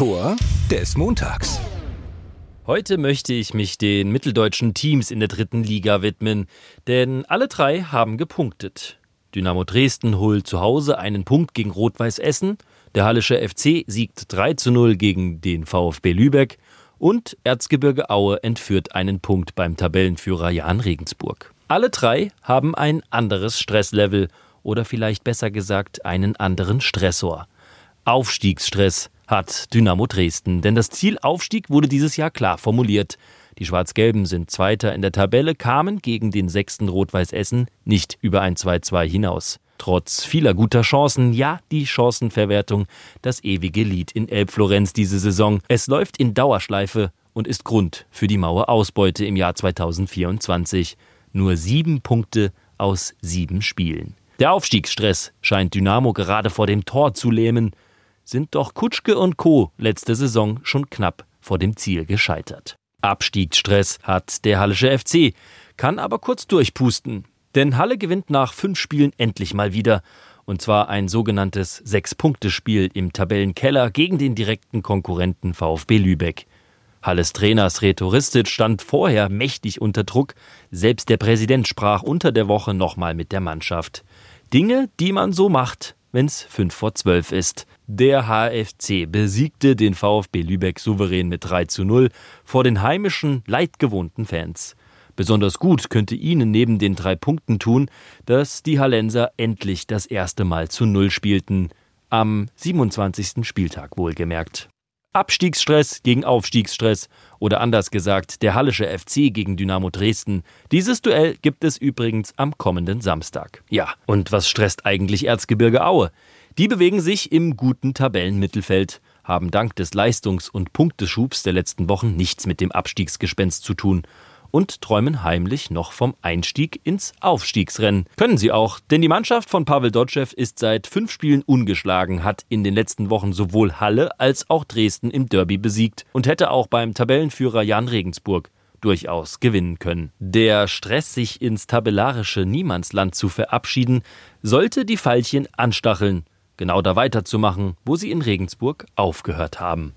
Tor des Montags. Heute möchte ich mich den mitteldeutschen Teams in der dritten Liga widmen, denn alle drei haben gepunktet. Dynamo Dresden holt zu Hause einen Punkt gegen Rot-Weiß Essen, der Hallische FC siegt 3 zu 0 gegen den VfB Lübeck und Erzgebirge Aue entführt einen Punkt beim Tabellenführer Jan Regensburg. Alle drei haben ein anderes Stresslevel oder vielleicht besser gesagt einen anderen Stressor. Aufstiegsstress hat Dynamo Dresden, denn das Ziel Aufstieg wurde dieses Jahr klar formuliert. Die Schwarz-Gelben sind Zweiter in der Tabelle, kamen gegen den sechsten Rot-Weiß Essen nicht über ein 2-2 hinaus. Trotz vieler guter Chancen, ja, die Chancenverwertung, das ewige Lied in Elbflorenz diese Saison. Es läuft in Dauerschleife und ist Grund für die Mauerausbeute im Jahr 2024. Nur sieben Punkte aus sieben Spielen. Der Aufstiegsstress scheint Dynamo gerade vor dem Tor zu lähmen. Sind doch Kutschke und Co. letzte Saison schon knapp vor dem Ziel gescheitert. Abstiegsstress hat der Hallische FC, kann aber kurz durchpusten. Denn Halle gewinnt nach fünf Spielen endlich mal wieder. Und zwar ein sogenanntes Sechs-Punkte-Spiel im Tabellenkeller gegen den direkten Konkurrenten VfB Lübeck. Halles Trainers Rhetoristic stand vorher mächtig unter Druck. Selbst der Präsident sprach unter der Woche nochmal mit der Mannschaft. Dinge, die man so macht, wenn's fünf vor zwölf ist. Der HFC besiegte den VfB Lübeck souverän mit 3 zu 0 vor den heimischen, leidgewohnten Fans. Besonders gut könnte ihnen neben den drei Punkten tun, dass die Hallenser endlich das erste Mal zu Null spielten. Am 27. Spieltag wohlgemerkt. Abstiegsstress gegen Aufstiegsstress oder anders gesagt der Hallische FC gegen Dynamo Dresden. Dieses Duell gibt es übrigens am kommenden Samstag. Ja, und was stresst eigentlich Erzgebirge Aue? Die bewegen sich im guten Tabellenmittelfeld, haben dank des Leistungs- und Punkteschubs der letzten Wochen nichts mit dem Abstiegsgespenst zu tun und träumen heimlich noch vom Einstieg ins Aufstiegsrennen. Können sie auch, denn die Mannschaft von Pavel Dotschew ist seit fünf Spielen ungeschlagen, hat in den letzten Wochen sowohl Halle als auch Dresden im Derby besiegt und hätte auch beim Tabellenführer Jan Regensburg durchaus gewinnen können. Der Stress, sich ins tabellarische Niemandsland zu verabschieden, sollte die Veilchen anstacheln, genau da weiterzumachen, wo sie in Regensburg aufgehört haben.